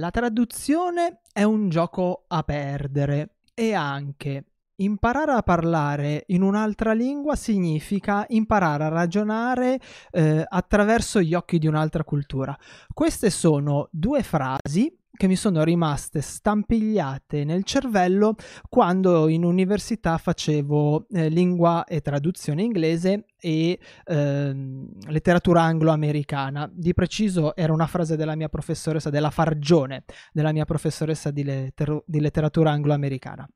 La traduzione è un gioco a perdere e anche imparare a parlare in un'altra lingua significa imparare a ragionare eh, attraverso gli occhi di un'altra cultura. Queste sono due frasi che mi sono rimaste stampigliate nel cervello quando in università facevo eh, lingua e traduzione inglese e eh, letteratura anglo-americana. Di preciso era una frase della mia professoressa, della Fargione, della mia professoressa di, letter- di letteratura anglo-americana.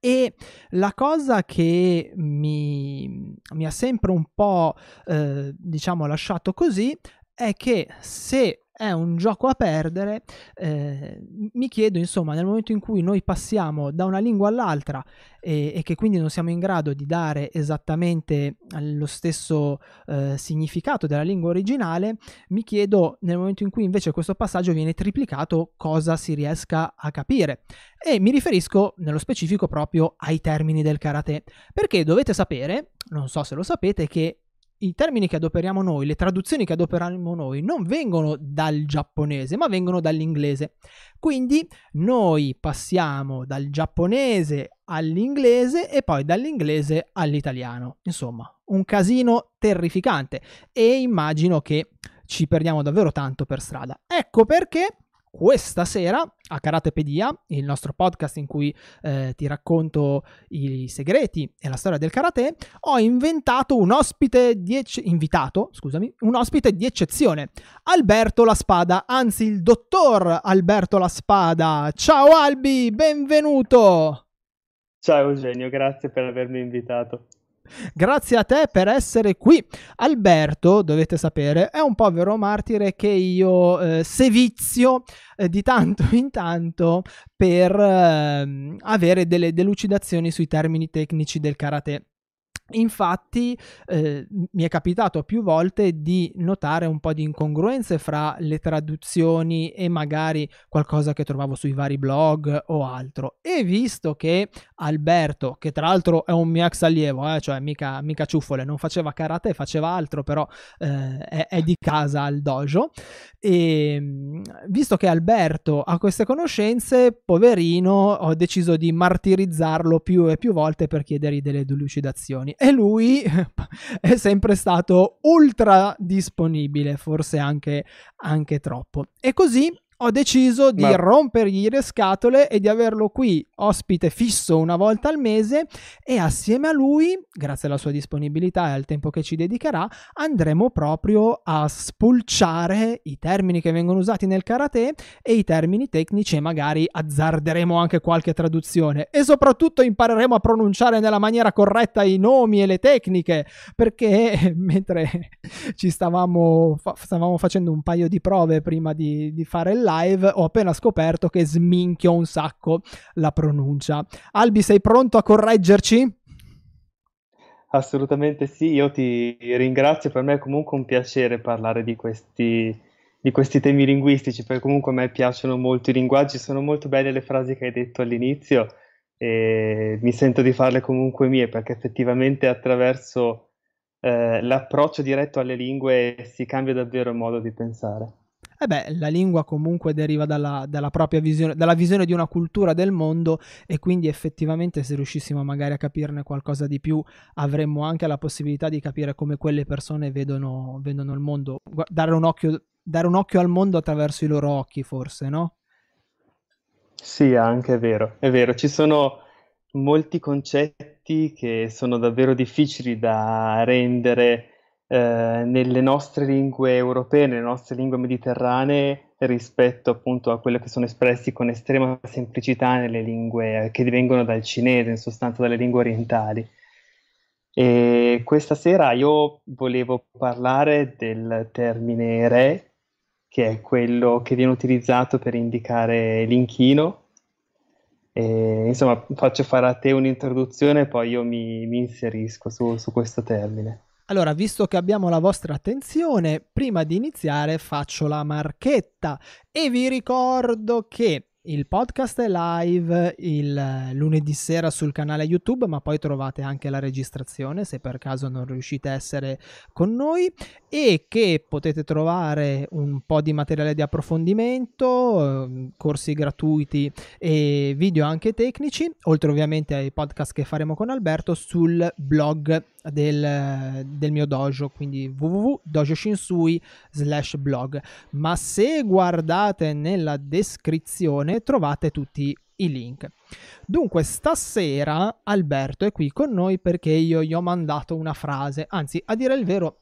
E la cosa che mi, mi ha sempre un po', eh, diciamo, lasciato così è che se è un gioco a perdere, eh, mi chiedo insomma nel momento in cui noi passiamo da una lingua all'altra e, e che quindi non siamo in grado di dare esattamente lo stesso eh, significato della lingua originale, mi chiedo nel momento in cui invece questo passaggio viene triplicato cosa si riesca a capire. E mi riferisco nello specifico proprio ai termini del karate, perché dovete sapere, non so se lo sapete, che i termini che adoperiamo noi, le traduzioni che adoperiamo noi, non vengono dal giapponese, ma vengono dall'inglese. Quindi noi passiamo dal giapponese all'inglese e poi dall'inglese all'italiano. Insomma, un casino terrificante e immagino che ci perdiamo davvero tanto per strada. Ecco perché questa sera a Karatepedia, il nostro podcast in cui eh, ti racconto i segreti e la storia del karate, ho inventato un ospite di ec- invitato, scusami, un ospite di eccezione, Alberto La Spada, anzi il dottor Alberto La Spada. Ciao Albi, benvenuto. Ciao Eugenio, grazie per avermi invitato. Grazie a te per essere qui. Alberto, dovete sapere, è un povero martire che io eh, sevizio eh, di tanto in tanto per eh, avere delle delucidazioni sui termini tecnici del karate. Infatti eh, mi è capitato più volte di notare un po' di incongruenze fra le traduzioni e magari qualcosa che trovavo sui vari blog o altro. E visto che Alberto, che tra l'altro è un mio ex allievo, eh, cioè mica, mica ciuffole, non faceva karate, faceva altro, però eh, è, è, di casa al dojo, e ehm, visto che Alberto ha queste conoscenze, poverino, ho deciso di martirizzarlo più e più volte per chiedergli delle delucidazioni e lui è sempre stato ultra disponibile, forse anche, anche troppo. E così ho deciso di Ma... rompergli le scatole e di averlo qui ospite fisso una volta al mese e assieme a lui, grazie alla sua disponibilità e al tempo che ci dedicherà, andremo proprio a spulciare i termini che vengono usati nel karate e i termini tecnici e magari azzarderemo anche qualche traduzione. E soprattutto impareremo a pronunciare nella maniera corretta i nomi e le tecniche perché mentre ci stavamo, fa- stavamo facendo un paio di prove prima di, di fare il live live ho appena scoperto che sminchio un sacco la pronuncia. Albi, sei pronto a correggerci? Assolutamente sì, io ti ringrazio, per me è comunque un piacere parlare di questi, di questi temi linguistici, perché comunque a me piacciono molto i linguaggi, sono molto belle le frasi che hai detto all'inizio e mi sento di farle comunque mie, perché effettivamente attraverso eh, l'approccio diretto alle lingue si cambia davvero il modo di pensare. Eh beh, la lingua comunque deriva dalla, dalla, propria visione, dalla visione di una cultura del mondo e quindi effettivamente se riuscissimo magari a capirne qualcosa di più avremmo anche la possibilità di capire come quelle persone vedono, vedono il mondo, dare un, occhio, dare un occhio al mondo attraverso i loro occhi forse, no? Sì, anche è vero, è vero, ci sono molti concetti che sono davvero difficili da rendere eh, nelle nostre lingue europee, nelle nostre lingue mediterranee, rispetto appunto a quelle che sono espressi con estrema semplicità nelle lingue che vengono dal cinese, in sostanza dalle lingue orientali. E questa sera io volevo parlare del termine re, che è quello che viene utilizzato per indicare l'inchino. E, insomma, faccio fare a te un'introduzione e poi io mi, mi inserisco su, su questo termine. Allora, visto che abbiamo la vostra attenzione, prima di iniziare faccio la marchetta. E vi ricordo che il podcast è live il lunedì sera sul canale YouTube, ma poi trovate anche la registrazione se per caso non riuscite a essere con noi. E che potete trovare un po' di materiale di approfondimento, ehm, corsi gratuiti e video anche tecnici, oltre ovviamente ai podcast che faremo con Alberto sul blog del, del mio dojo, quindi www.dojoshinsui slash blog. Ma se guardate nella descrizione trovate tutti i link. Dunque, stasera Alberto è qui con noi perché io gli ho mandato una frase, anzi, a dire il vero,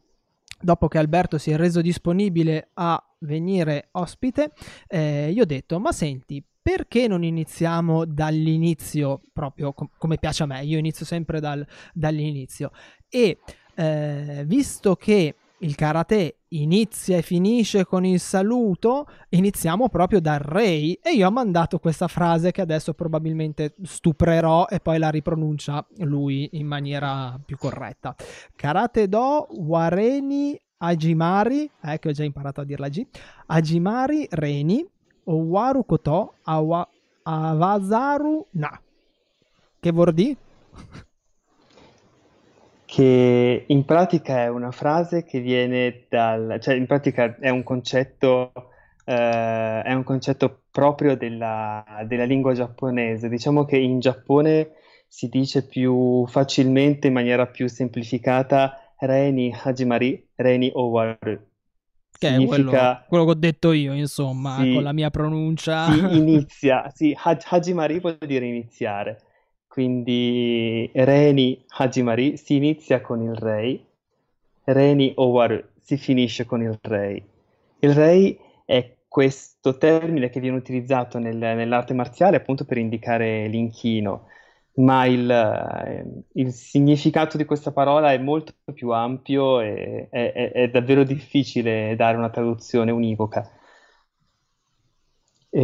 dopo che Alberto si è reso disponibile a venire ospite, eh, gli ho detto, ma senti, perché non iniziamo dall'inizio, proprio com- come piace a me? Io inizio sempre dal, dall'inizio. E eh, visto che il karate inizia e finisce con il saluto, iniziamo proprio dal Rei e io ho mandato questa frase che adesso probabilmente stuprerò e poi la ripronuncia lui in maniera più corretta. Karate do Wareni Ajimari, eh, che ho già imparato a dirla G, Ajimari Reni Owaru Koto awa, Awazaru Na. Che vuol dire? Che in pratica è una frase che viene dal... cioè in pratica è un concetto, eh, è un concetto proprio della, della lingua giapponese. Diciamo che in Giappone si dice più facilmente, in maniera più semplificata, Reni Hajimari, Reni Owaru. Che è quello, quello, che ho detto io, insomma, sì, con la mia pronuncia. Si inizia, sì, Hajimari vuol dire iniziare. Quindi Reni Hajimari si inizia con il rei, Reni Owaru si finisce con il rei. Il rei è questo termine che viene utilizzato nel, nell'arte marziale appunto per indicare l'inchino ma il, eh, il, significato di questa parola è molto più ampio e è, è, è davvero difficile dare una traduzione univoca. E,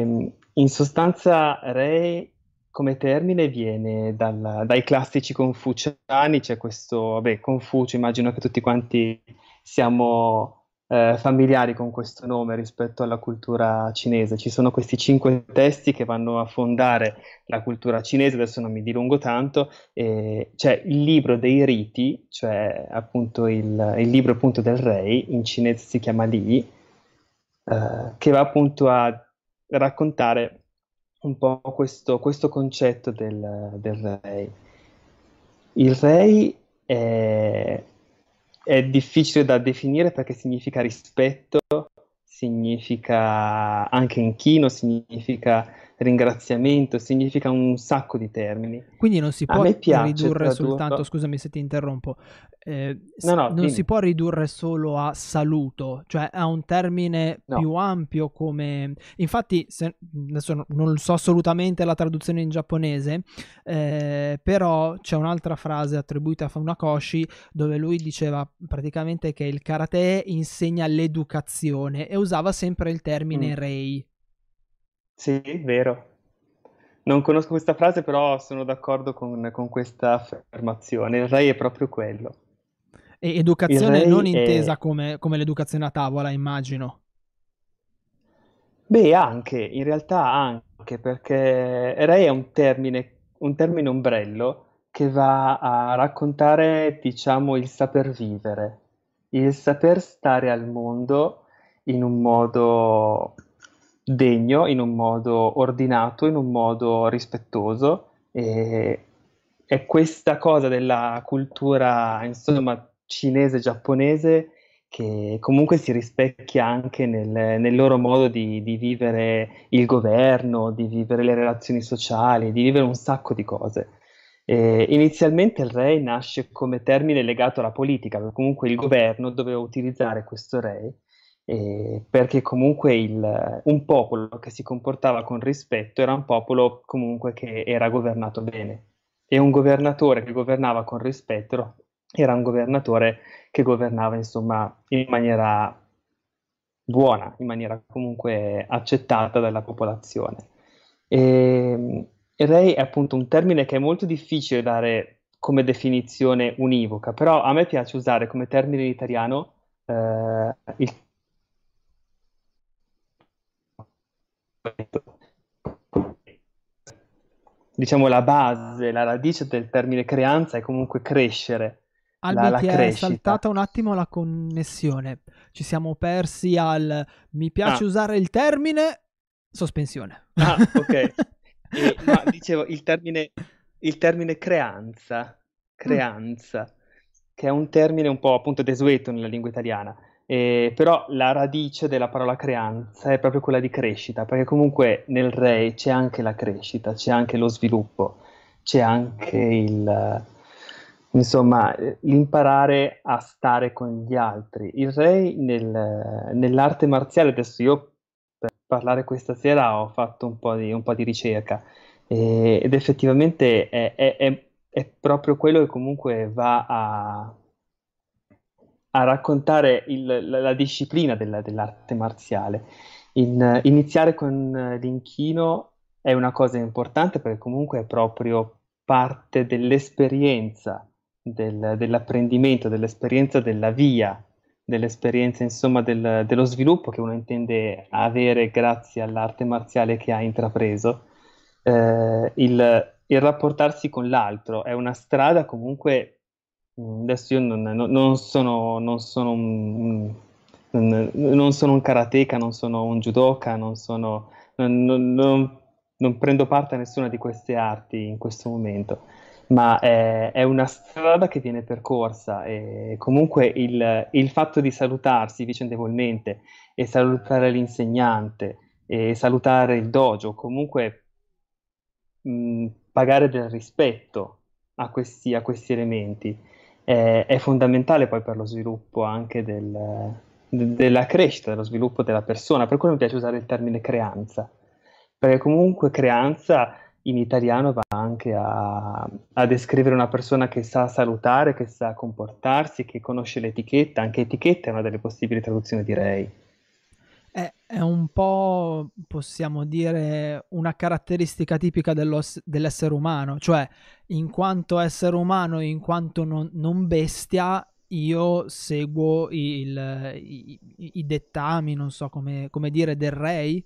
ehm, in sostanza, re come termine viene dal, dai classici confuciani, c'è questo, vabbè, Confucio, immagino che tutti quanti siamo eh, familiari con questo nome rispetto alla cultura cinese. Ci sono questi cinque testi che vanno a fondare la cultura cinese, adesso non mi dilungo tanto, eh, c'è il libro dei riti, cioè appunto il, il libro appunto del rei, in cinese si chiama Li, eh, che va appunto a raccontare un po' questo, questo concetto del, del re. Il re è, è difficile da definire perché significa rispetto, significa anche inchino, significa ringraziamento, significa un sacco di termini. Quindi non si può ridurre soltanto, scusami se ti interrompo, eh, no, no, non dimmi. si può ridurre solo a saluto, cioè a un termine no. più ampio come... Infatti, se... adesso non so assolutamente la traduzione in giapponese, eh, però c'è un'altra frase attribuita a Funakoshi dove lui diceva praticamente che il karate insegna l'educazione e usava sempre il termine mm. rei. Sì, vero. Non conosco questa frase, però sono d'accordo con, con questa affermazione. Il rei è proprio quello. E educazione non intesa è... come, come l'educazione a tavola, immagino. Beh, anche, in realtà anche, perché rei è un termine, un termine ombrello che va a raccontare, diciamo, il saper vivere, il saper stare al mondo in un modo degno, in un modo ordinato, in un modo rispettoso. E, e questa cosa della cultura, insomma, cinese-giapponese che comunque si rispecchia anche nel, nel loro modo di, di, vivere il governo, di vivere le relazioni sociali, di vivere un sacco di cose. E inizialmente il re nasce come termine legato alla politica, perché comunque il governo doveva utilizzare questo re eh, perché comunque il, un popolo che si comportava con rispetto era un popolo comunque che era governato bene e un governatore che governava con rispetto era un governatore che governava insomma in maniera buona, in maniera comunque accettata dalla popolazione. E, il re è appunto un termine che è molto difficile dare come definizione univoca, però a me piace usare come termine in italiano eh, il diciamo la base, la radice del termine creanza è comunque crescere. Albi, la, la ti è crescita. saltata un attimo la connessione. Ci siamo persi al mi piace Ah. usare il termine sospensione. Ah, ok. E, no, dicevo il termine, il termine creanza, creanza, che è un termine un po' appunto desueto nella lingua italiana, Eh, però la radice della parola creanza è proprio quella di crescita, perché comunque nel re c'è anche la crescita, c'è anche lo sviluppo, c'è anche il, insomma, eh, l'imparare a stare con gli altri. Il re nel- nell'arte marziale, adesso io per parlare questa sera ho fatto un po' di, un po' di ricerca e- ed effettivamente è, è- è- è proprio quello che comunque va a, a raccontare il- la, la disciplina della- dell'arte marziale. In- iniziare con eh, l'inchino è una cosa importante perché comunque è proprio parte dell'esperienza, del- dell'apprendimento, dell'esperienza della via dell'esperienza, insomma, del- dello sviluppo che uno intende avere grazie all'arte marziale che ha intrapreso, eh, il, il rapportarsi con l'altro è una strada comunque. Mh, Adesso io non, non- sono, non sono un, non, non sono un karateka, non sono un judoka, non sono, non, non- non- prendo parte a nessuna di queste arti in questo momento. Ma è, è una strada che viene percorsa e comunque il, il fatto di salutarsi vicendevolmente e salutare l'insegnante e salutare il dojo, comunque mh, pagare del rispetto a questi, a questi elementi è, è fondamentale poi per lo sviluppo anche del- de- della crescita, dello sviluppo della persona. Per quello mi piace usare il termine creanza, perché comunque creanza in italiano va anche a, a descrivere una persona che sa salutare, che sa comportarsi, che conosce l'etichetta. Anche etichetta è una delle possibili traduzioni, direi. È, è un po', possiamo dire, una caratteristica tipica dell'essere umano, cioè in quanto essere umano, in quanto non, non bestia, io seguo il- i, i- i dettami, non so come, come dire, del re.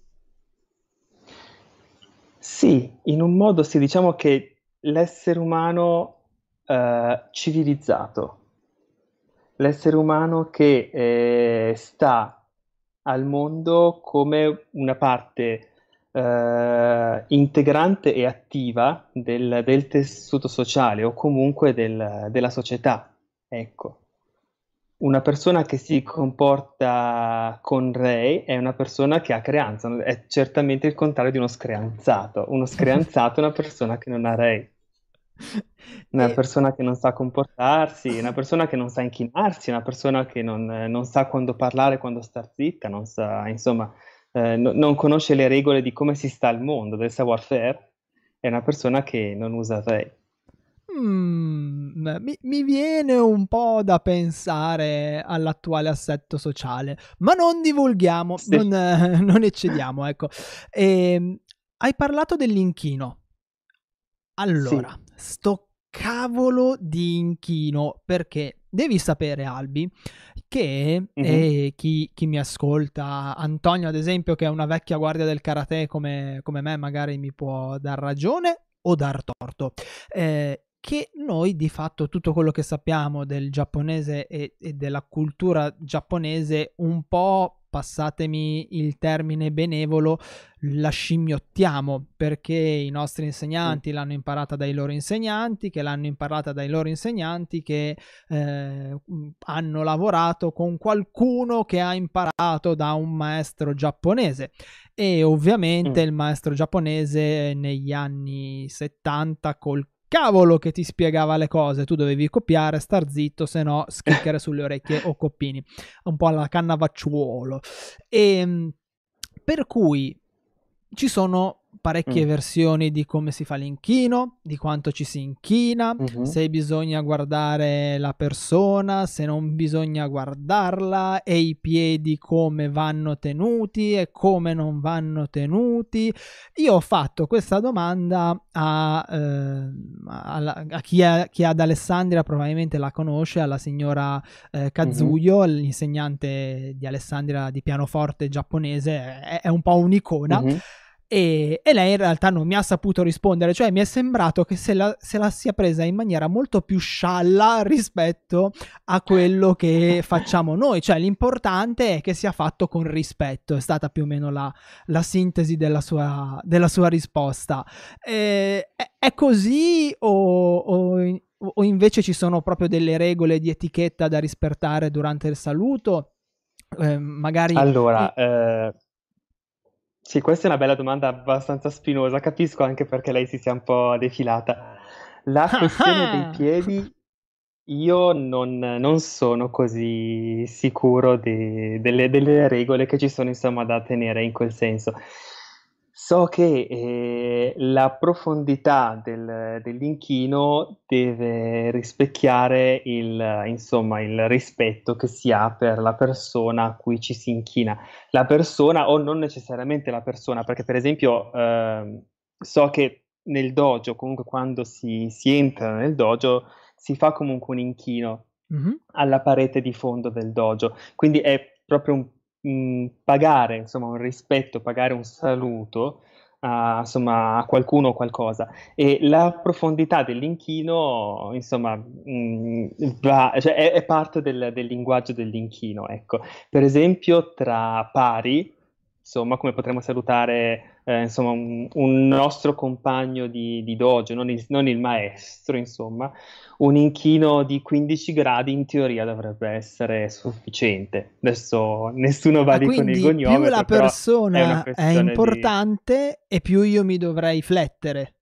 Sì, in un modo sì, diciamo che l'essere umano eh, civilizzato, l'essere umano che eh, sta al mondo come una parte eh, integrante e attiva del, del tessuto sociale o comunque del- della società. Ecco. Una persona che si comporta con Ray è una persona che ha creanza, è certamente il contrario di uno screanzato. Uno screanzato è una persona che non ha Ray, una E- persona che non sa comportarsi, una persona che non sa inchinarsi, una persona che non, eh, non sa quando parlare, quando star zitta, non sa, insomma, eh, no- non conosce le regole di come si sta al mondo, del savoir-faire, è una persona che non usa Ray. Mm, mi, mi viene un po' da pensare all'attuale assetto sociale, ma non divulghiamo, Sì. non, eh, non eccediamo, ecco. Ehm, hai parlato dell'inchino. Allora, sto cavolo di inchino, perché devi sapere, Albi, che Mhm. e chi, chi mi ascolta, Antonio ad esempio, che è una vecchia guardia del karate come, come me, magari mi può dar ragione o dar torto. Eh, che noi di fatto tutto quello che sappiamo del giapponese e, e della cultura giapponese un po', passatemi il termine benevolo, la scimmiottiamo perché i nostri insegnanti l'hanno imparata dai loro insegnanti, che l'hanno imparata dai loro insegnanti, che eh, hanno lavorato con qualcuno che ha imparato da un maestro giapponese. E ovviamente Mm. il maestro giapponese negli anni 70 col cavolo che ti spiegava le cose, tu dovevi copiare, star zitto, se no schicchere sulle orecchie o coppini, un po' alla cannavacciuolo. E per cui ci sono parecchie Mm. versioni di come si fa l'inchino, di quanto ci si inchina, Mhm. se bisogna guardare la persona, se non bisogna guardarla e i piedi come vanno tenuti e come non vanno tenuti. Io ho fatto questa domanda a, eh, alla- a chi, è, chi è ad Alessandria, probabilmente la conosce, alla signora eh, Kazuyo, l'insegnante di Alessandria di pianoforte giapponese, è, è un po' un'icona. Mhm. E, e, lei in realtà non mi ha saputo rispondere, cioè mi è sembrato che se la, se la sia presa in maniera molto più scialla rispetto a quello che facciamo noi, cioè l'importante è che sia fatto con rispetto, è stata più o meno la, la sintesi della sua, della sua risposta. Eh, è, è, così o, o, o invece ci sono proprio delle regole di etichetta da rispettare durante il saluto? Eh, magari... Allora, eh, sì, questa è una bella domanda abbastanza spinosa, capisco anche perché lei si sia un po' defilata. La questione dei piedi, io non, non sono così sicuro di, delle, delle regole che ci sono insomma da tenere in quel senso. So che eh, la profondità del, dell'inchino deve rispecchiare il, insomma, il rispetto che si ha per la persona a cui ci si inchina. La persona o non necessariamente la persona, perché per esempio eh, so che nel dojo, comunque quando si, si, entra nel dojo, si fa comunque un inchino mm-hmm. alla parete di fondo del dojo, quindi è proprio un mh, pagare insomma, un rispetto, pagare un saluto a, insomma, a qualcuno o qualcosa. E la profondità dell'inchino, insomma, mh, va, cioè è, è, parte del, del, linguaggio dell'inchino. Ecco. Per esempio, tra pari, insomma, come potremmo salutare eh, insomma, un, un, nostro compagno di, di dojo, non il, non il, maestro, insomma, un inchino di 15 gradi in teoria dovrebbe essere sufficiente. Adesso nessuno va lì con il cognome. Più la persona è, è importante di... e più io mi dovrei flettere.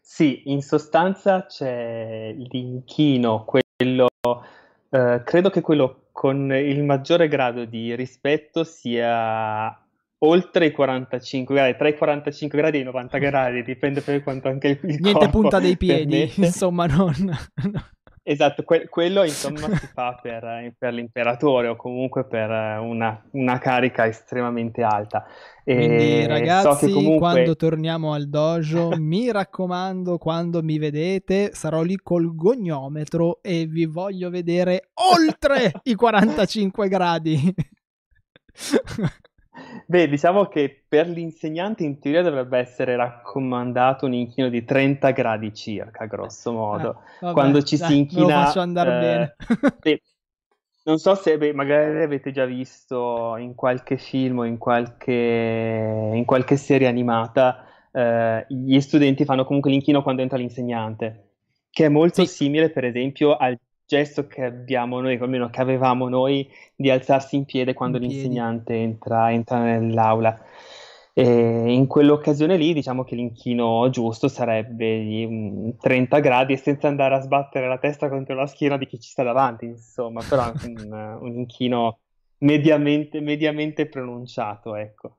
Sì, in sostanza c'è l'inchino, quello, eh, credo che quello con il maggiore grado di rispetto sia oltre i 45 gradi, tra i 45 gradi e i 90 gradi, dipende per quanto anche il, il Niente punta dei piedi, insomma, non... Esatto, que- quello insomma si fa per, per, l'imperatore o comunque per una, una carica estremamente alta. E Quindi ragazzi, so comunque... quando torniamo al dojo, mi raccomando, quando mi vedete, sarò lì col gognometro e vi voglio vedere oltre i 45 gradi. Beh, diciamo che per l'insegnante in teoria dovrebbe essere raccomandato un inchino di 30 gradi circa, grosso modo. Eh, vabbè, Quando ci dai, si inchina... Lo faccio andare eh, bene. beh, non so se beh, magari avete già visto in qualche film o in qualche, in qualche serie animata, eh, gli studenti fanno comunque l'inchino quando entra l'insegnante, che è molto sì. simile per esempio al gesto che abbiamo noi, almeno che avevamo noi, di alzarsi in piede quando in l'insegnante entra, entra, nell'aula. E in quell'occasione lì, diciamo che l'inchino giusto sarebbe di 30 gradi e senza andare a sbattere la testa contro la schiena di chi ci sta davanti, insomma, però un, un inchino mediamente, mediamente pronunciato, ecco.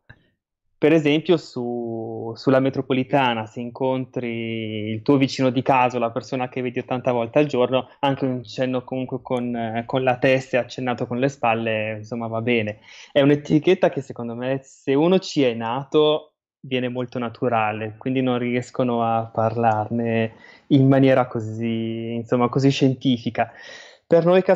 Per esempio, su, sulla metropolitana, se incontri il tuo vicino di caso, la persona che vedi 80 volte al giorno, anche un cenno comunque con, con la testa e accennato con le spalle, insomma, va bene. È un'etichetta che secondo me, se uno ci è nato, viene molto naturale, quindi non riescono a parlarne in maniera così, insomma, così scientifica per noi che,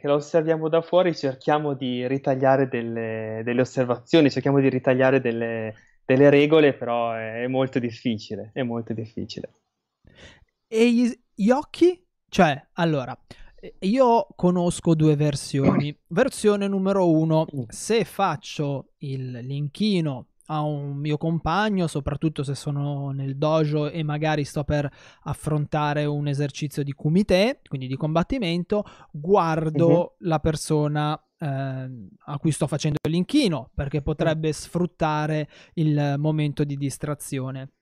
che lo osserviamo da fuori cerchiamo di ritagliare delle, delle osservazioni, cerchiamo di ritagliare delle, delle regole, però è, è, molto difficile, è molto difficile. E gli, gli occhi? Cioè, allora, io conosco due versioni. Versione numero uno, mm. se faccio il linkino a un mio compagno, soprattutto se sono nel dojo e magari sto per affrontare un esercizio di kumite, quindi di combattimento, guardo uh-huh. la persona eh, a cui sto facendo l'inchino perché potrebbe sfruttare il momento di distrazione.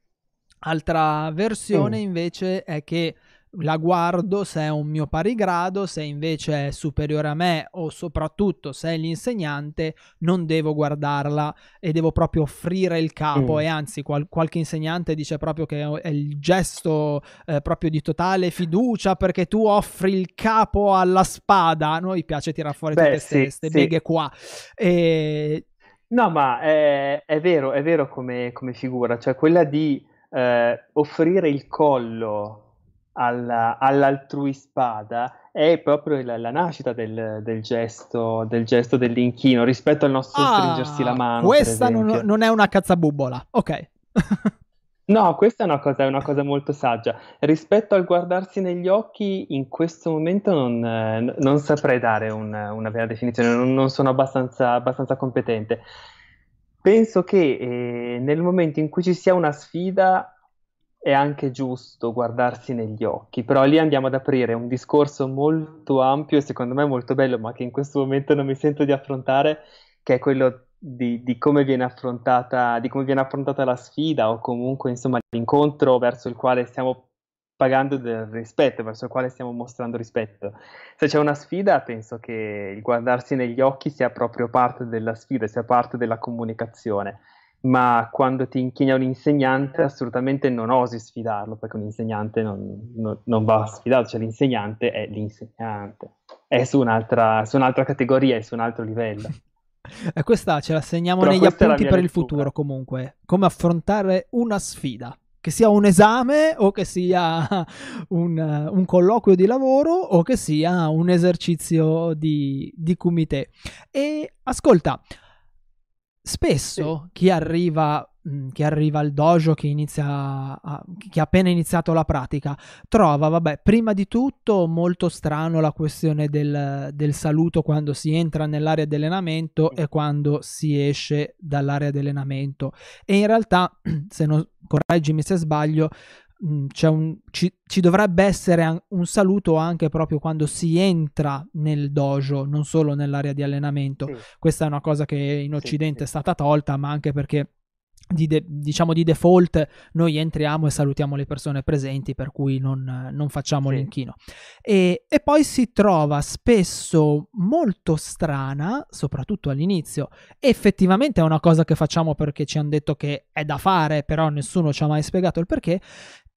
Altra versione uh. invece è che la guardo se è un mio pari grado, se invece è superiore a me o soprattutto se è l'insegnante, non devo guardarla e devo proprio offrire il capo mm. e anzi qual- qualche insegnante dice proprio che è il gesto eh, proprio di totale fiducia perché tu offri il capo alla spada, a noi piace tirare fuori Beh, tutte queste sì. beghe qua. E... No, ma è, è, vero, è vero come, come figura, cioè quella di eh, offrire il collo alla, all'altrui spada è proprio la, la nascita del, del, gesto, del, gesto, dell'inchino rispetto al nostro ah, stringersi la mano. Questa non, non, è una cazzabubola, ok. no, questa è una, cosa, è una, cosa, molto saggia. Rispetto al guardarsi negli occhi, in questo momento non, non saprei dare un, una vera definizione, non, non sono abbastanza, abbastanza, competente. Penso che eh, nel momento in cui ci sia una sfida è anche giusto guardarsi negli occhi, però lì andiamo ad aprire un discorso molto ampio e secondo me molto bello, ma che in questo momento non mi sento di affrontare, che è quello di, di, come viene di come viene affrontata la sfida o comunque insomma l'incontro verso il quale stiamo pagando del rispetto, verso il quale stiamo mostrando rispetto. Se c'è una sfida, penso che il guardarsi negli occhi sia proprio parte della sfida, sia parte della comunicazione ma quando ti inchini a un insegnante assolutamente non osi sfidarlo, perché un insegnante non, non, non va sfidato, cioè l'insegnante è l'insegnante, è su un'altra, su un'altra categoria, è su un altro livello. E questa ce la segniamo Però negli appunti per il futuro comunque, come affrontare una sfida che sia un esame o che sia un, un, colloquio di lavoro o che sia un esercizio di, di kumite. E ascolta, Spesso sì. chi, arriva, mh, chi arriva al dojo, che, inizia a, che ha appena iniziato la pratica, trova, vabbè, prima di tutto molto strano la questione del, del saluto quando si entra nell'area di allenamento e quando si esce dall'area di allenamento. E in realtà, se non correggimi se sbaglio, un, ci, ci, dovrebbe essere un saluto anche proprio quando si entra nel dojo, non solo nell'area di allenamento. Sì. Questa è una cosa che in Occidente sì, sì. è stata tolta, ma anche perché di de- diciamo di default noi entriamo e salutiamo le persone presenti per cui non, non facciamo sì. l'inchino e, e, poi si trova spesso molto strana soprattutto all'inizio effettivamente è una cosa che facciamo perché ci hanno detto che è da fare però nessuno ci ha mai spiegato il perché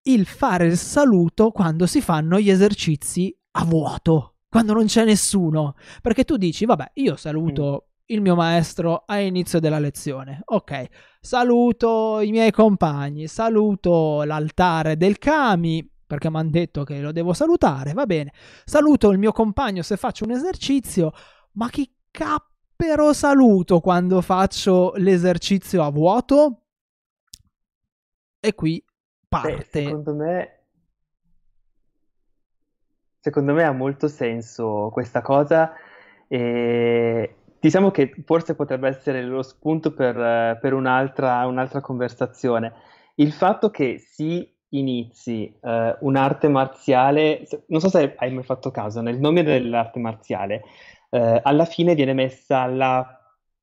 il fare il saluto quando si fanno gli esercizi a vuoto quando non c'è nessuno perché tu dici vabbè io saluto mm il mio maestro a inizio della lezione. Ok, saluto i miei compagni, saluto l'altare del Kami, perché mi hanno detto che lo devo salutare, va bene. Saluto il mio compagno se faccio un esercizio, ma chi cappero saluto quando faccio l'esercizio a vuoto? E qui parte. Beh, secondo me secondo me ha molto senso questa cosa e diciamo che forse potrebbe essere lo spunto per, per un'altra, un'altra, conversazione. Il fatto che si inizi uh, un'arte marziale, non so se hai mai fatto caso, nel nome dell'arte marziale, uh, alla fine viene messa la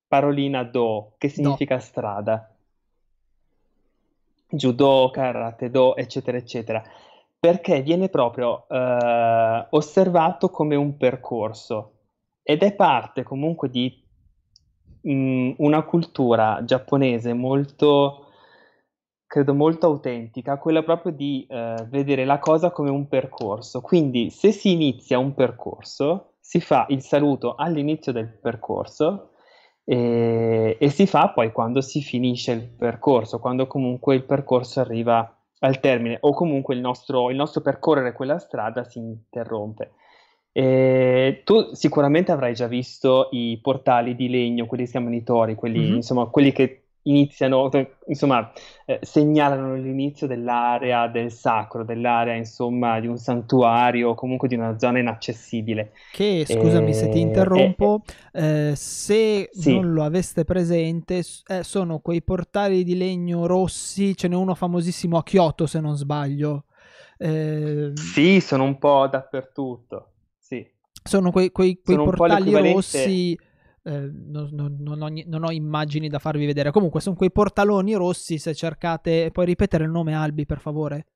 parolina do, che significa no. strada. Judo, karate do, eccetera, eccetera. Perché viene proprio uh, osservato come un percorso ed è parte comunque di mh, una cultura giapponese molto, credo molto autentica, quella proprio di eh, vedere la cosa come un percorso. Quindi se si inizia un percorso, si fa il saluto all'inizio del percorso e, e si fa poi quando si finisce il percorso, quando comunque il percorso arriva al termine o comunque il nostro, il nostro percorrere quella strada si interrompe. E tu sicuramente avrai già visto i portali di legno, quelli si chiamano i tori, quelli, mm-hmm. insomma, quelli che iniziano, insomma, eh, segnalano l'inizio dell'area del sacro, dell'area, insomma, di un santuario o comunque di una zona inaccessibile. Che, scusami e... se ti interrompo, eh, se sì. non lo aveste presente, eh, sono quei portali di legno rossi, ce n'è uno famosissimo a Kyoto, se non sbaglio. Eh, sì, sono un po' dappertutto. Sono quei, quei, quei sono portali rossi. Eh, non, non, non, ho, non, ho, immagini da farvi vedere. Comunque, sono quei portaloni rossi. Se cercate, puoi ripetere il nome Albi, per favore?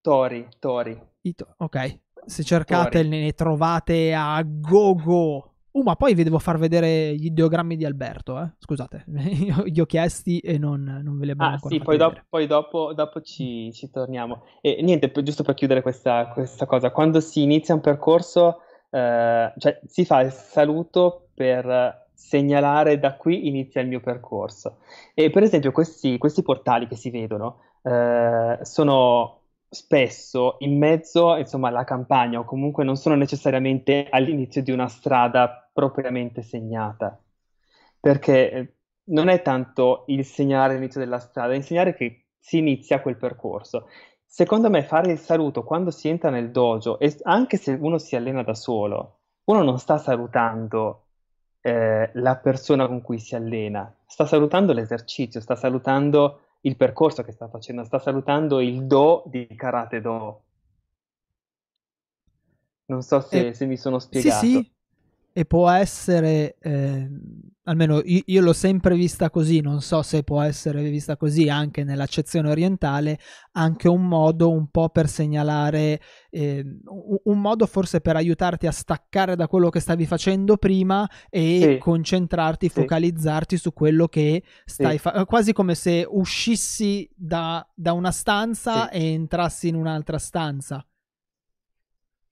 Tori, Tori. To- ok. Se cercate, Tori. ne trovate a go-go. Uh, ma poi vi devo far vedere gli ideogrammi di Alberto, eh? Scusate, gli ho chiesti e non, non ve li abbiamo ah, ancora sì, poi, dopo, poi dopo, dopo ci, ci, torniamo. E niente, giusto per chiudere questa, questa cosa, quando si inizia un percorso eh, cioè si fa il saluto per segnalare da qui inizia il mio percorso. E per esempio questi, questi portali che si vedono eh, sono, spesso in mezzo, insomma, alla campagna o comunque non sono necessariamente all'inizio di una strada propriamente segnata. Perché eh, non è tanto il segnare l'inizio della strada, è insegnare che si inizia quel percorso. Secondo me fare il saluto quando si entra nel dojo, e anche se uno si allena da solo, uno non sta salutando eh, la persona con cui si allena, sta salutando l'esercizio, sta salutando il percorso che sta facendo, sta salutando il do di Karate Do. Non so se, eh, se mi sono spiegato. Sì, sì, e può essere, eh, almeno io, io, l'ho sempre vista così, non so se può essere vista così anche nell'accezione orientale, anche un modo un po' per segnalare, eh, un modo forse per aiutarti a staccare da quello che stavi facendo prima e sì. concentrarti, sì. focalizzarti su quello che stai sì. facendo, quasi come se uscissi da, da una stanza e entrassi in un'altra stanza.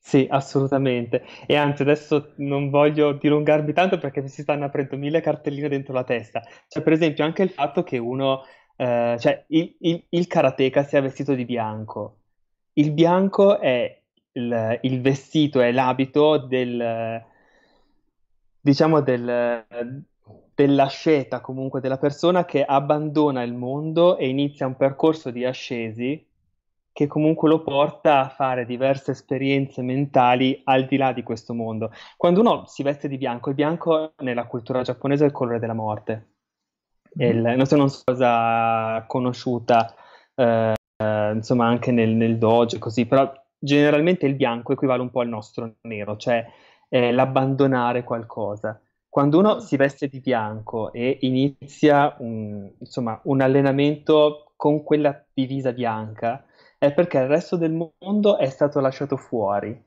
Sì, assolutamente. E anzi, adesso non voglio dilungarmi tanto perché mi si stanno aprendo mille cartelline dentro la testa. Cioè, per esempio, anche il fatto che uno, eh, cioè, il, il, il karateka sia vestito di bianco. Il bianco è il, il vestito, è l'abito del, diciamo, del, dell'asceta comunque della persona che abbandona il mondo e inizia un percorso di ascesi che comunque lo porta a fare diverse esperienze mentali al di là di questo mondo. Quando uno si veste di bianco, il bianco nella cultura giapponese è il colore della morte. Il, non so, non so cosa conosciuta, eh, insomma, anche nel, nel dojo, così, però generalmente il bianco equivale un po' al nostro nero, cioè eh, l'abbandonare qualcosa. Quando uno si veste di bianco e inizia un, insomma, un allenamento con quella divisa bianca, è perché il resto del mondo è stato lasciato fuori.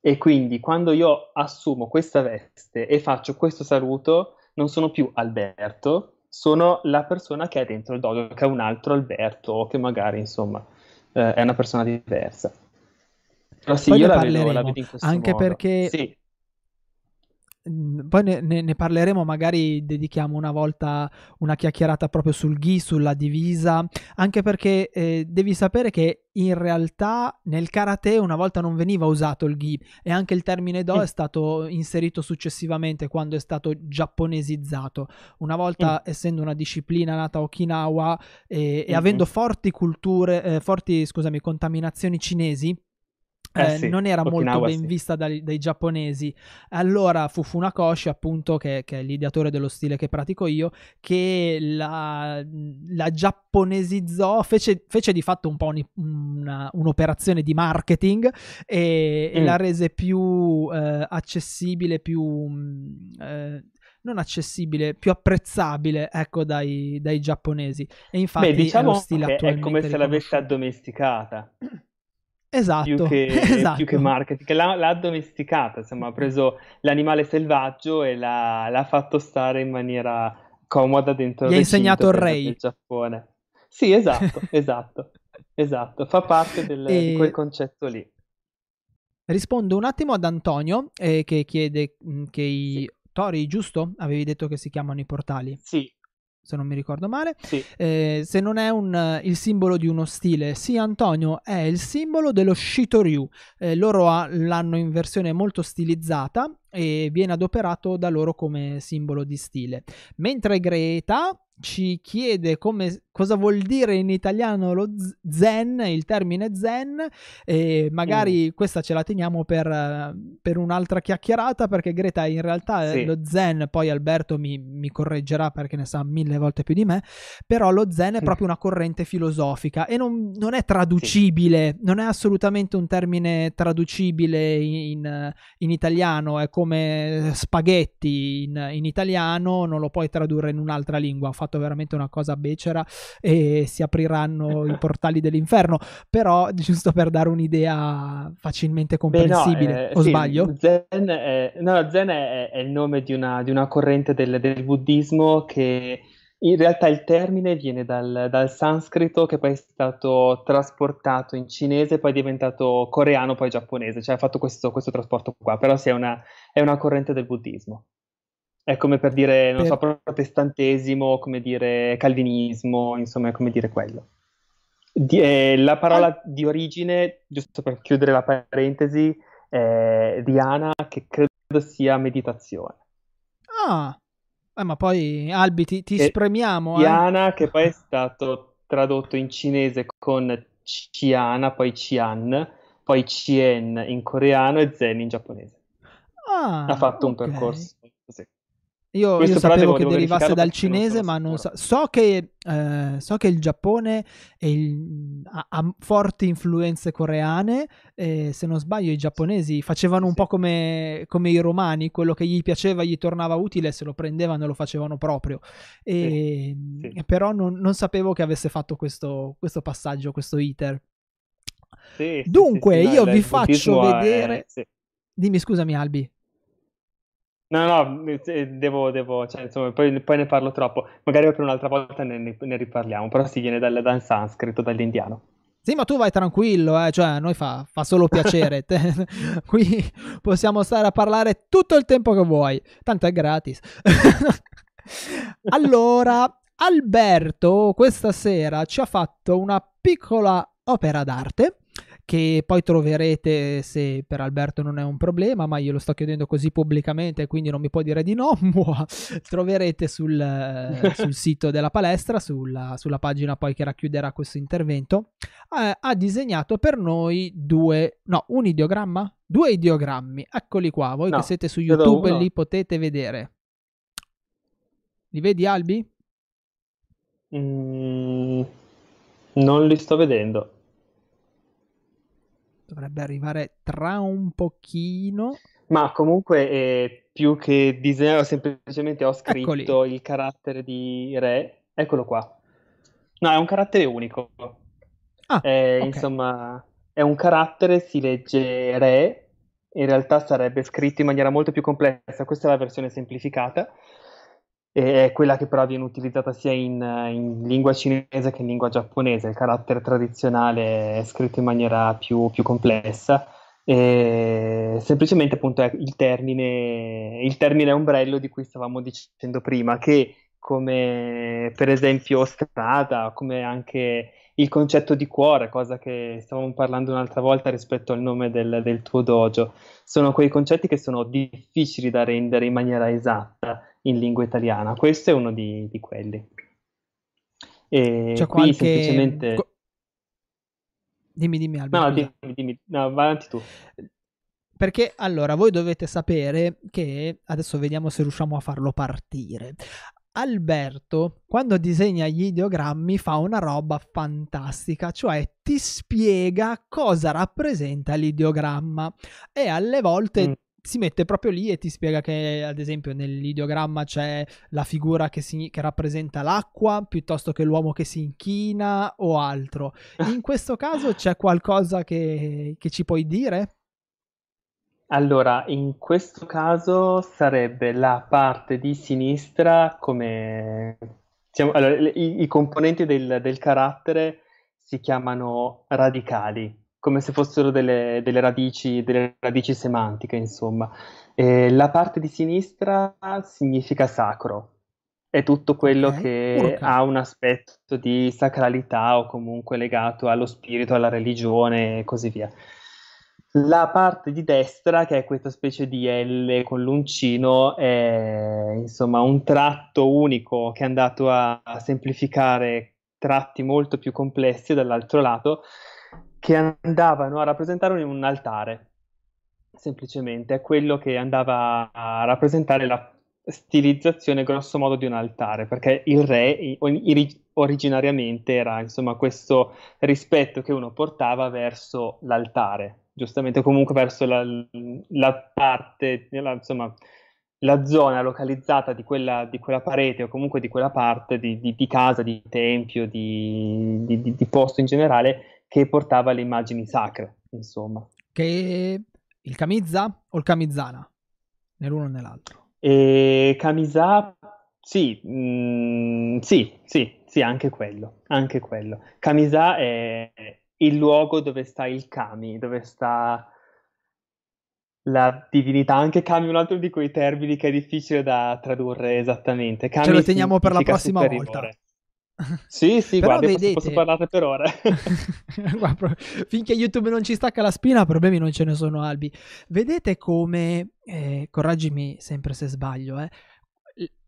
E quindi quando io assumo questa veste e faccio questo saluto, non sono più Alberto, sono la persona che è dentro il dojo, che è un altro Alberto, o che magari, insomma, eh, è una persona diversa. Però sì, Poi io la vedo, la vedo, in questo anche modo. perché sì. Mhmm, poi ne, ne, ne, parleremo, magari dedichiamo una volta una chiacchierata proprio sul ghi, sulla divisa, anche perché eh, devi sapere che in realtà nel karate una volta non veniva usato il ghi e anche il termine do mm. è stato inserito successivamente quando è stato giapponesizzato. Una volta, mm. essendo una disciplina nata a Okinawa e, mm-hmm. avendo forti culture, eh, forti, scusami, contaminazioni cinesi, eh, eh, sì, non era Okinawa, molto ben sì. vista dai, dai, giapponesi. Allora fu Funakoshi, appunto, che, che, è l'ideatore dello stile che pratico io, che la, la giapponesizzò, fece, fece, di fatto un po' un, una, un'operazione di marketing e, mm. e la rese più eh, accessibile, più... Mm, eh, non accessibile, più apprezzabile, ecco, dai, dai giapponesi. E infatti Beh, diciamo è lo stile che è come se l'avesse addomesticata. Esatto, più che, esatto. più che marketing, l'ha, l'ha addomesticata, insomma, ha preso l'animale selvaggio e l'ha, l'ha fatto stare in maniera comoda dentro Gli ha insegnato il re. del Giappone. Sì, esatto, esatto, esatto, fa parte del, e... di quel concetto lì. Rispondo un attimo ad Antonio eh, che chiede mm, che i tori, giusto? Avevi detto che si chiamano i portali. Sì, se non mi ricordo male. Sì. Eh, se non è un, il simbolo di uno stile, sì, Antonio è il simbolo dello Shitoryu. Eh, loro ha, l'hanno in versione molto stilizzata e viene adoperato da loro come simbolo di stile. Mentre Greta ci chiede come, cosa vuol dire in italiano lo zen, il termine zen, e magari mm. questa ce la teniamo per, per, un'altra chiacchierata perché Greta in realtà sì. lo zen, poi Alberto mi, mi, correggerà perché ne sa mille volte più di me, però lo zen è proprio una corrente filosofica e non, non è traducibile, sì. non è assolutamente un termine traducibile in, in italiano, è come spaghetti in, in italiano, non lo puoi tradurre in un'altra lingua fatto veramente una cosa becera e si apriranno i portali dell'inferno, però giusto per dare un'idea facilmente comprensibile, Beh, no, eh, o sì, sbaglio? Zen, è, no, Zen è, è, il nome di una, di una corrente del, del buddismo che in realtà il termine viene dal, dal, sanscrito che poi è stato trasportato in cinese, poi è diventato coreano, poi giapponese, cioè ha fatto questo, questo trasporto qua, però sì, è una, è una corrente del buddismo. È come per dire, non per... so, protestantesimo, come dire calvinismo, insomma, è come dire quello. Di, eh, la parola di origine, giusto per chiudere la parentesi, è Diana, che credo sia meditazione. Ah, eh, ma poi Albi ti, ti spremiamo. Diana, eh. che poi è stato tradotto in cinese con Chiana, poi Chian, poi Chien in coreano e Zen in giapponese. Ah, ha fatto okay. un percorso così. Io, io sapevo che derivasse dal cinese, ma non so. So che, eh, so che il Giappone il, ha, ha, forti influenze coreane. E se non sbaglio, i giapponesi facevano un sì. po' come, come, i romani: quello che gli piaceva gli tornava utile, se lo prendevano e lo facevano proprio. E, sì. Sì. Però non, non, sapevo che avesse fatto questo, questo passaggio, questo iter. Dunque, io vi faccio vedere. È... Dimmi, scusami, Albi. No, no, devo, devo cioè, insomma, poi, poi, ne parlo troppo. Magari per un'altra volta ne, ne riparliamo, però si viene dal, dal sanscrito, dall'indiano. Sì, ma tu vai tranquillo, eh? cioè a noi fa, fa solo piacere. Qui possiamo stare a parlare tutto il tempo che vuoi, tanto è gratis. allora, Alberto questa sera ci ha fatto una piccola opera d'arte che poi troverete se per Alberto non è un problema, ma io lo sto chiedendo così pubblicamente, quindi non mi può dire di no. troverete sul, eh, sul, sito della palestra, sulla, sulla, pagina poi che racchiuderà questo intervento. Eh, ha disegnato per noi due, no, un ideogramma? Due ideogrammi, eccoli qua. Voi no, che siete su YouTube li potete vedere. Li vedi, Albi? Mm, non li sto vedendo dovrebbe arrivare tra un pochino. Ma comunque, eh, più che disegnare, semplicemente ho scritto Eccoli. il carattere di Re. Eccolo qua. No, è un carattere unico. Ah, è, okay. Insomma, è un carattere, si legge Re. In realtà sarebbe scritto in maniera molto più complessa. Questa è la versione semplificata è quella che però viene utilizzata sia in, in, lingua cinese che in lingua giapponese. Il carattere tradizionale è scritto in maniera più, più complessa. E semplicemente appunto è il termine, il termine ombrello di cui stavamo dicendo prima, che come per esempio strada, come anche il concetto di cuore, cosa che stavamo parlando un'altra volta rispetto al nome del, del tuo dojo, sono quei concetti che sono difficili da rendere in maniera esatta in lingua italiana. Questo è uno di, di quelli. E C'è qui qualche... semplicemente... Dimmi, dimmi Alberto. No, dimmi, dimmi. No, vai avanti tu. Perché allora voi dovete sapere che adesso vediamo se riusciamo a farlo partire. Alberto, quando disegna gli ideogrammi, fa una roba fantastica, cioè ti spiega cosa rappresenta l'ideogramma e alle volte mm si mette proprio lì e ti spiega che, ad esempio, nell'ideogramma c'è la figura che, si, che, rappresenta l'acqua piuttosto che l'uomo che si inchina o altro. In questo caso c'è qualcosa che, che ci puoi dire? Allora, in questo caso sarebbe la parte di sinistra come... Diciamo, allora, i, i, componenti del, del carattere si chiamano radicali come se fossero delle, delle, radici, delle radici, semantiche, insomma. E la parte di sinistra significa sacro, è tutto quello okay. che okay. ha un aspetto di sacralità o comunque legato allo spirito, alla religione e così via. La parte di destra, che è questa specie di L con l'uncino, è insomma un tratto unico che è andato a semplificare tratti molto più complessi dall'altro lato che andavano a rappresentare un altare, semplicemente, è quello che andava a rappresentare la stilizzazione grosso modo di un altare, perché il re originariamente era insomma questo rispetto che uno portava verso l'altare, giustamente comunque verso la, la parte, la, insomma, la zona localizzata di quella, di quella, parete o comunque di quella parte di, di, di casa, di tempio, di, di posto in generale che portava le immagini sacre, insomma. Che il Kamiza o il Kamizzana? Nell'uno o nell'altro? E Kamiza, sì, mh, mm, sì, sì, sì, anche quello, anche quello. Kamiza è il luogo dove sta il Kami, dove sta la divinità. Anche Kami è un altro di quei termini che è difficile da tradurre esattamente. Kami Ce lo teniamo per la prossima superiore. volta. Sì, sì, Però guarda, vedete... posso, posso parlare per ore. Finché YouTube non ci stacca la spina, problemi non ce ne sono, Albi. Vedete come, eh, correggimi sempre se sbaglio, eh,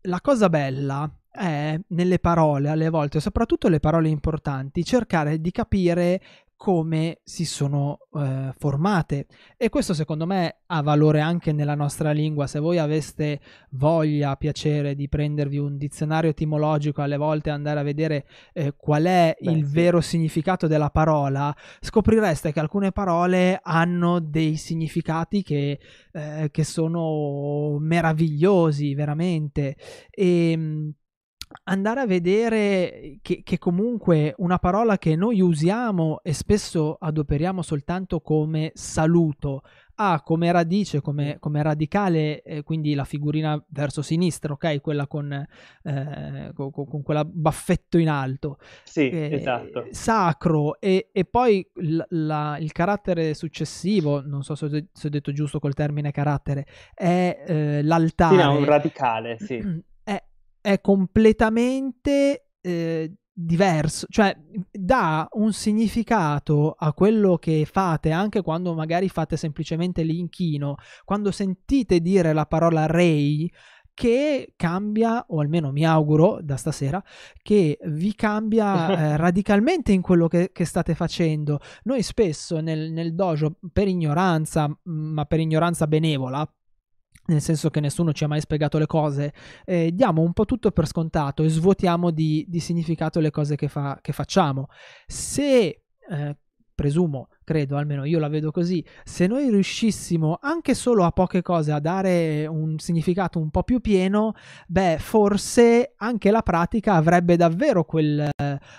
la cosa bella è nelle parole alle volte, soprattutto le parole importanti, cercare di capire come si sono eh, formate. E questo secondo me ha valore anche nella nostra lingua. Se voi aveste voglia piacere di prendervi un dizionario etimologico alle volte andare a vedere eh, qual è Beh, il sì. vero significato della parola scoprireste che alcune parole hanno dei significati che, eh, che sono meravigliosi veramente. E ehm, andare a vedere che, che, comunque una parola che noi usiamo e spesso adoperiamo soltanto come saluto ha come radice, come, come radicale, eh, quindi la figurina verso sinistra, ok? Quella con, eh, con, con quella baffetto in alto. Sì, eh, esatto. Sacro e, e poi l, la, il carattere successivo, non so se, se, ho detto giusto col termine carattere, è eh, l'altare. Sì, no, un radicale, sì. è completamente eh, diverso, cioè dà un significato a quello che fate anche quando magari fate semplicemente l'inchino, quando sentite dire la parola rei che cambia, o almeno mi auguro da stasera, che vi cambia eh, radicalmente in quello che, che, state facendo. Noi spesso nel, nel dojo, per ignoranza, ma per ignoranza benevola, nel senso che nessuno ci ha mai spiegato le cose, eh, diamo un po' tutto per scontato e svuotiamo di, di significato le cose che, fa, che facciamo. Se, eh, presumo, credo, almeno io la vedo così, se noi riuscissimo anche solo a poche cose a dare un significato un po' più pieno, beh, forse anche la pratica avrebbe davvero quel,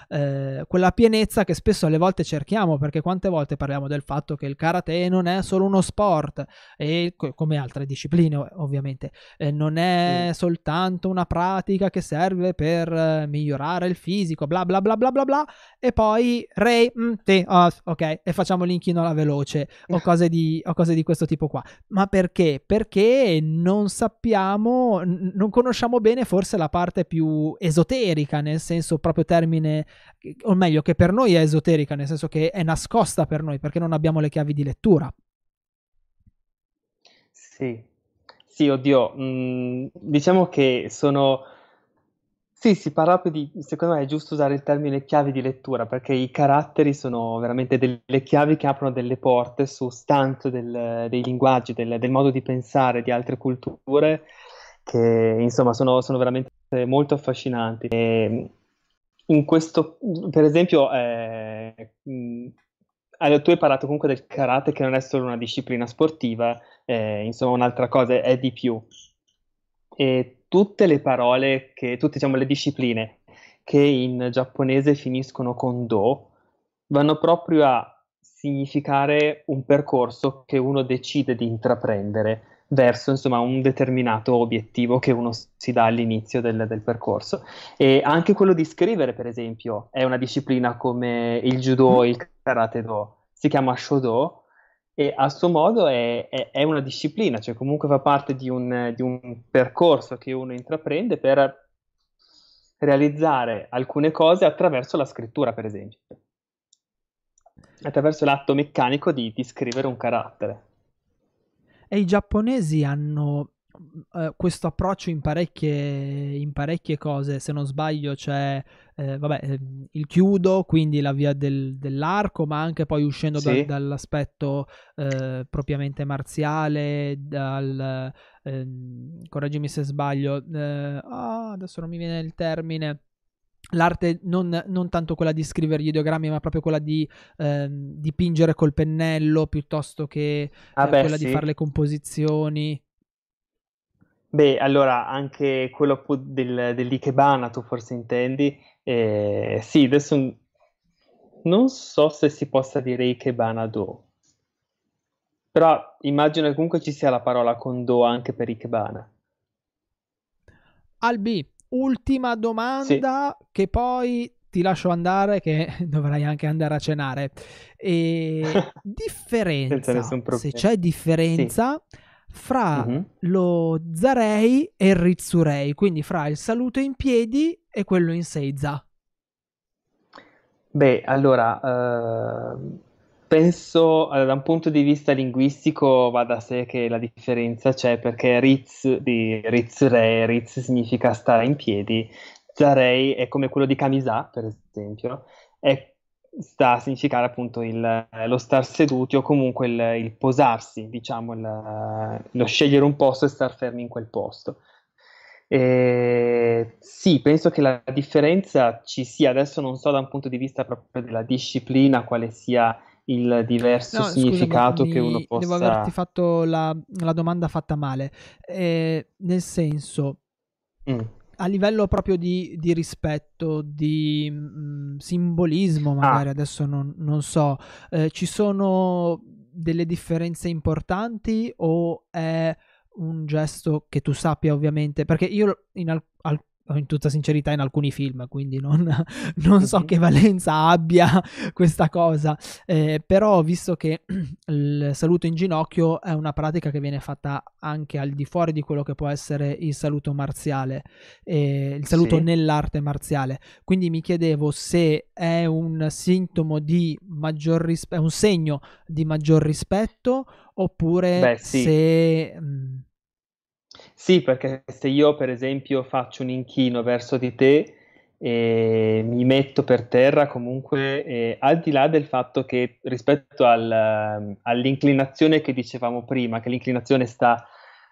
eh, quella pienezza che spesso alle volte cerchiamo, perché quante volte parliamo del fatto che il karate non è solo uno sport, e come altre discipline ovviamente, eh, non è sì. soltanto una pratica che serve per eh, migliorare il fisico, bla bla bla bla bla bla, e poi Ray, mm, sì, oh, ok, e facciamo facciamo l'inchino alla veloce o cose, di, o cose di questo tipo qua. Ma perché? Perché non sappiamo, n- non conosciamo bene forse la parte più esoterica, nel senso proprio termine, o meglio che per noi è esoterica, nel senso che è nascosta per noi perché non abbiamo le chiavi di lettura. Sì, sì, oddio, mm, diciamo che sono sì, si parla proprio di, secondo me è giusto usare il termine chiavi di lettura perché i caratteri sono veramente delle chiavi che aprono delle porte su stanze del, dei linguaggi, del, del, modo di pensare di altre culture che insomma sono, sono veramente molto affascinanti. E in questo, per esempio, eh, allora, tu hai parlato comunque del karate che non è solo una disciplina sportiva, eh, insomma un'altra cosa è di più. E tutte le parole, che, tutte diciamo, le discipline che in giapponese finiscono con do vanno proprio a significare un percorso che uno decide di intraprendere verso insomma, un determinato obiettivo che uno si dà all'inizio del, del, percorso. E anche quello di scrivere, per esempio, è una disciplina come il judo, il karate do, si chiama shodo e a suo modo è, è, è, una disciplina, cioè comunque fa parte di un, di un percorso che uno intraprende per realizzare alcune cose attraverso la scrittura, per esempio, attraverso l'atto meccanico di, di scrivere un carattere. E i giapponesi hanno uh, questo approccio in parecchie, in parecchie, cose. Se non sbaglio, c'è eh, vabbè, ehm, il chiudo, quindi la via del, dell'arco, ma anche poi uscendo sì. da, dall'aspetto eh, propriamente marziale, dal, ehm, correggimi se sbaglio, oh, adesso non mi viene il termine l'arte non, non, tanto quella di scrivere gli ideogrammi, ma proprio quella di eh, dipingere col pennello piuttosto che ah eh, beh, quella sì. di fare le composizioni. Beh, allora anche quello del, dell'Ikebana tu forse intendi. Eh, sì, adesso non so se si possa dire Ikebana Do, però immagino che comunque ci sia la parola con Do anche per Ikebana. Albi, ultima domanda sì. che poi ti lascio andare che dovrai anche andare a cenare. E differenza, se c'è differenza... Sì fra mm-hmm. lo Zarei e il Ritsurei, quindi fra il saluto in piedi e quello in Seiza. Beh, allora, eh, penso eh, da un punto di vista linguistico va da sé che la differenza c'è perché Riz di Riz Re, Riz significa stare in piedi, Zarei è come quello di Camisà, per esempio, è, sta a significare appunto il, lo star seduti o comunque il, il posarsi, diciamo, il, lo scegliere un posto e star fermi in quel posto. Eh, sì, penso che la differenza ci sia, adesso non so da un punto di vista proprio della disciplina quale sia il diverso No, significato scusami, che uno mi- devo averti possa... fatto la, la domanda fatta male. Eh, nel senso, Mm. A livello proprio di, di rispetto, di mm, simbolismo, magari Ah, adesso non, non so, eh, ci sono delle differenze importanti o è un gesto che tu sappia ovviamente? Perché io in, al- al- in tutta sincerità in alcuni film, quindi non, non so mhm. che valenza abbia questa cosa, eh, però visto che il saluto in ginocchio è una pratica che viene fatta anche al di fuori di quello che può essere il saluto marziale, eh, il saluto Sì. nell'arte marziale. Quindi mi chiedevo se è un sintomo di maggior rispetto, un segno di maggior rispetto oppure Beh, sì. se... mm, Sì, perché se io per esempio faccio un inchino verso di te e mi metto per terra, comunque, eh, al di là del fatto che rispetto al, ehm, all'inclinazione che dicevamo prima, che l'inclinazione sta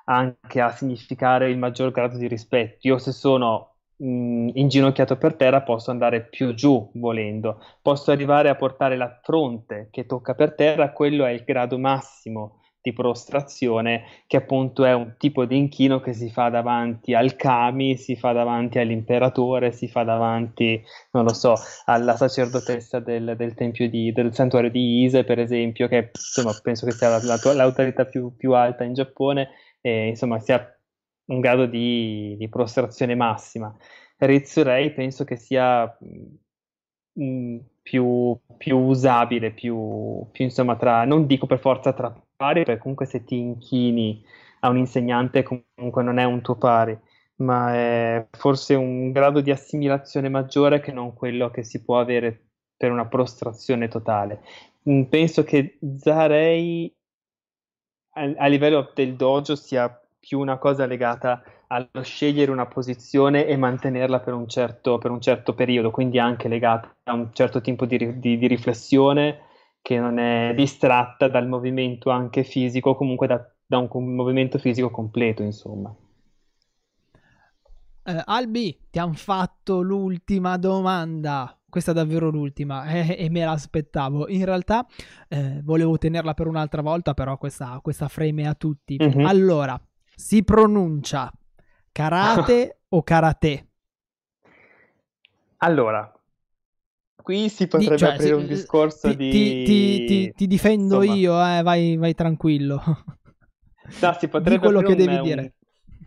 anche a significare il maggior grado di rispetto, io se sono mh, inginocchiato per terra posso andare più giù volendo, posso arrivare a portare la fronte che tocca per terra, quello è il grado massimo di prostrazione che appunto è un tipo di inchino che si fa davanti al kami, si fa davanti all'imperatore, si fa davanti, non lo so, alla sacerdotessa del, del tempio di, del santuario di Ise, per esempio, che insomma penso che sia la- la- l'autorità più, più alta in Giappone, e insomma sia un grado di, di prostrazione massima. Ritsurei penso che sia mh, più, più usabile, più, più insomma tra, non dico per forza tra pari, perché comunque se ti inchini a un insegnante comunque non è un tuo pari, ma è forse un grado di assimilazione maggiore che non quello che si può avere per una prostrazione totale. Mm, Penso che Zarei a, a livello del dojo sia più una cosa legata allo scegliere una posizione e mantenerla per un certo, per un certo periodo, quindi anche legata a un certo tipo di, di- di riflessione che non è distratta dal movimento anche fisico, comunque da, da un com- movimento fisico completo, insomma. Eh, Albi, ti hanno fatto l'ultima domanda. Questa è davvero l'ultima eh, e me l'aspettavo. In realtà eh, volevo tenerla per un'altra volta, però questa, questa freme a tutti. Mhm. Allora, si pronuncia karate o karate? Allora, qui si Di- potrebbe cioè, aprire un si- discorso ti, ti- ti- ti- di... ti difendo Insomma, io, eh, vai, vai tranquillo. no, si Di potrebbe quello che un- devi un- dire.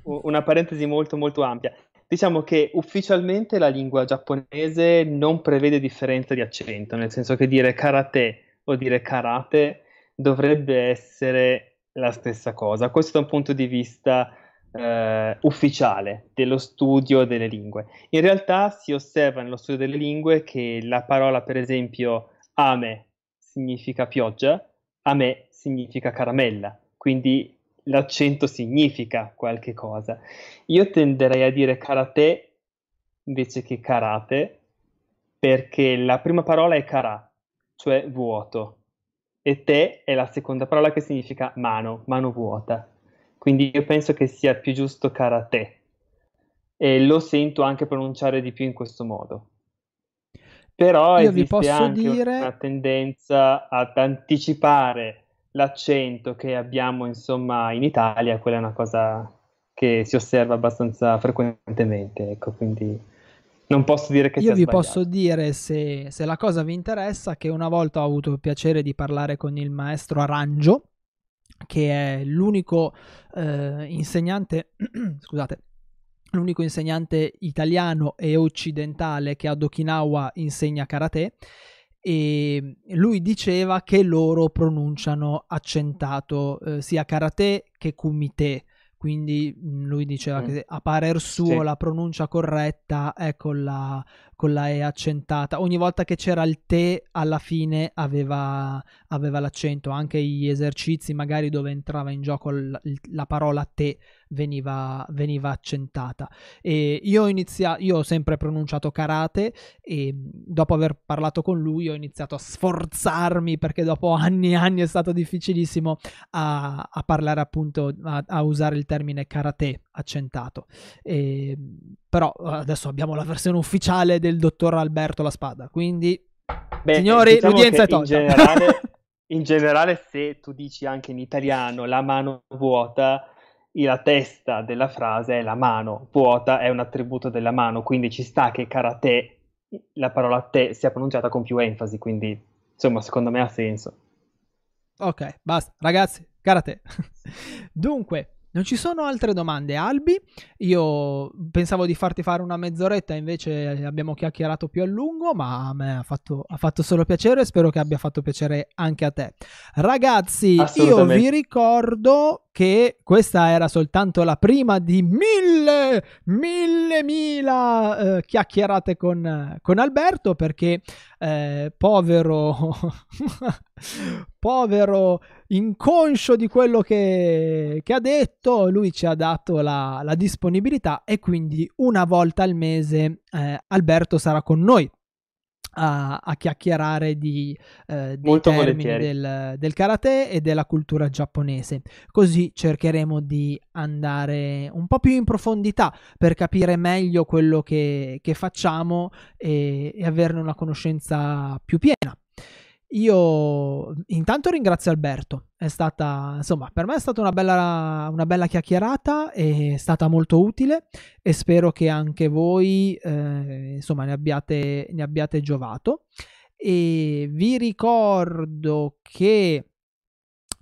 una parentesi molto molto ampia. Diciamo che ufficialmente la lingua giapponese non prevede differenza di accento, nel senso che dire karate o dire karate dovrebbe essere la stessa cosa. Questo da un punto di vista eh, ufficiale dello studio delle lingue. In realtà si osserva nello studio delle lingue che la parola, per esempio, ame significa pioggia, ame significa caramella, quindi l'accento significa qualche cosa. Io tenderei a dire karate invece che karate, perché la prima parola è kara, cioè vuoto, e te è la seconda parola che significa mano, mano vuota. Quindi io penso che sia più giusto karate e lo sento anche pronunciare di più in questo modo. Però Io vi esiste posso anche una dire tendenza ad anticipare l'accento che abbiamo, insomma, in Italia, quella è una cosa che si osserva abbastanza frequentemente, ecco, quindi non posso dire che Io vi posso sbagliato. dire, se, se la cosa vi interessa, che una volta ho avuto il piacere di parlare con il maestro Arangio, che è l'unico eh, insegnante, scusate, l'unico insegnante italiano e occidentale che ad Okinawa insegna karate. E lui diceva che loro pronunciano accentato eh, sia karate che kumite. Quindi mm, lui diceva mm. che a parer suo sì. la pronuncia corretta è con la, con la E accentata. Ogni volta che c'era il te alla fine aveva, aveva l'accento, anche gli esercizi magari dove entrava in gioco l- la parola te veniva, veniva accentata. E io ho, iniziato, io ho sempre pronunciato karate e dopo aver parlato con lui ho iniziato a sforzarmi perché dopo anni e anni è stato difficilissimo a, a parlare appunto, a, a, usare il termine karate accentato. E, però adesso abbiamo la versione ufficiale del dottor Alberto La Spada, quindi Beh, signori, diciamo l'udienza è tolta. In generale, in generale, se tu dici anche in italiano la mano vuota, la testa della frase è la mano, vuota è un attributo della mano, quindi ci sta che karate, la parola te sia pronunciata con più enfasi, quindi insomma secondo me ha senso. Ok, basta, ragazzi, karate. Dunque, non ci sono altre domande, Albi. Io pensavo di farti fare una mezz'oretta, invece abbiamo chiacchierato più a lungo, ma a me ha fatto, ha fatto solo piacere e spero che abbia fatto piacere anche a te. Ragazzi, io vi ricordo che questa era soltanto la prima di mille, mille, mila eh, chiacchierate con, con, Alberto perché eh, povero, povero inconscio di quello che, che, ha detto, lui ci ha dato la, la disponibilità e quindi una volta al mese eh, Alberto sarà con noi a, a chiacchierare di, eh, dei termini del, del, karate e della cultura giapponese. Così cercheremo di andare un po' più in profondità per capire meglio quello che, che facciamo e, e averne una conoscenza più piena. Io intanto ringrazio Alberto, è stata, insomma, per me è stata una bella, una bella chiacchierata, è stata molto utile e spero che anche voi, eh, insomma, ne abbiate, ne abbiate giovato. E vi ricordo che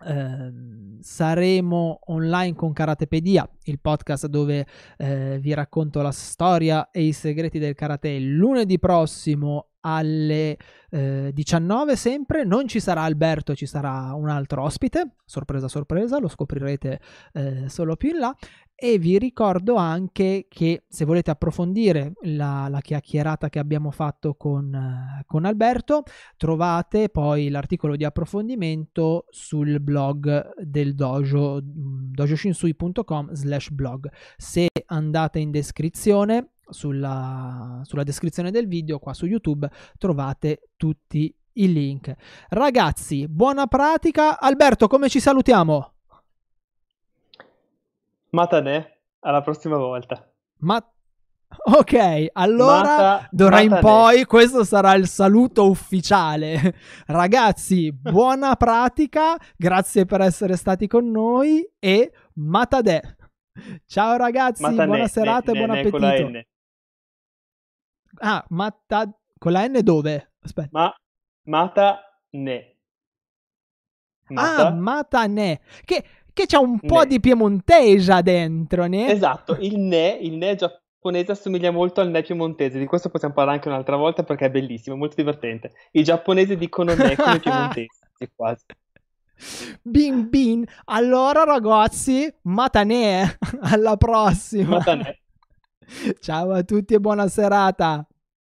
eh, saremo online con Karatepedia, il podcast dove eh, vi racconto la storia e i segreti del karate lunedì prossimo alle eh, 19 sempre. Non ci sarà Alberto ci sarà un altro ospite. Sorpresa sorpresa lo scoprirete eh, solo più in là. E vi ricordo anche che se volete approfondire la, la chiacchierata che abbiamo fatto con, eh, con, Alberto trovate poi l'articolo di approfondimento sul blog del dojo mm, dojoshinsui.com slash blog. Se andate in descrizione sulla, sulla descrizione del video qua su YouTube trovate tutti i link. Ragazzi, buona pratica. Alberto, come ci salutiamo? Matane, alla prossima volta. Ma Ok, allora d'ora in poi questo sarà il saluto ufficiale. Ragazzi, buona pratica, grazie per essere stati con noi e Matade. Ciao ragazzi, Matane, buona serata ne, e buon appetito. Ah, Matta... Con la N dove? Aspetta. Ma... Mata ne. Mata. Ah, Mata ne. Che, che c'ha un ne. po' di piemontese dentro, ne? Esatto, il ne, il ne giapponese assomiglia molto al ne piemontese, di questo possiamo parlare anche un'altra volta perché è bellissimo, molto divertente. I giapponesi dicono ne come piemontesi, quasi. Bin bin, allora ragazzi, matane, alla prossima. Matane. Ciao a tutti e buona serata.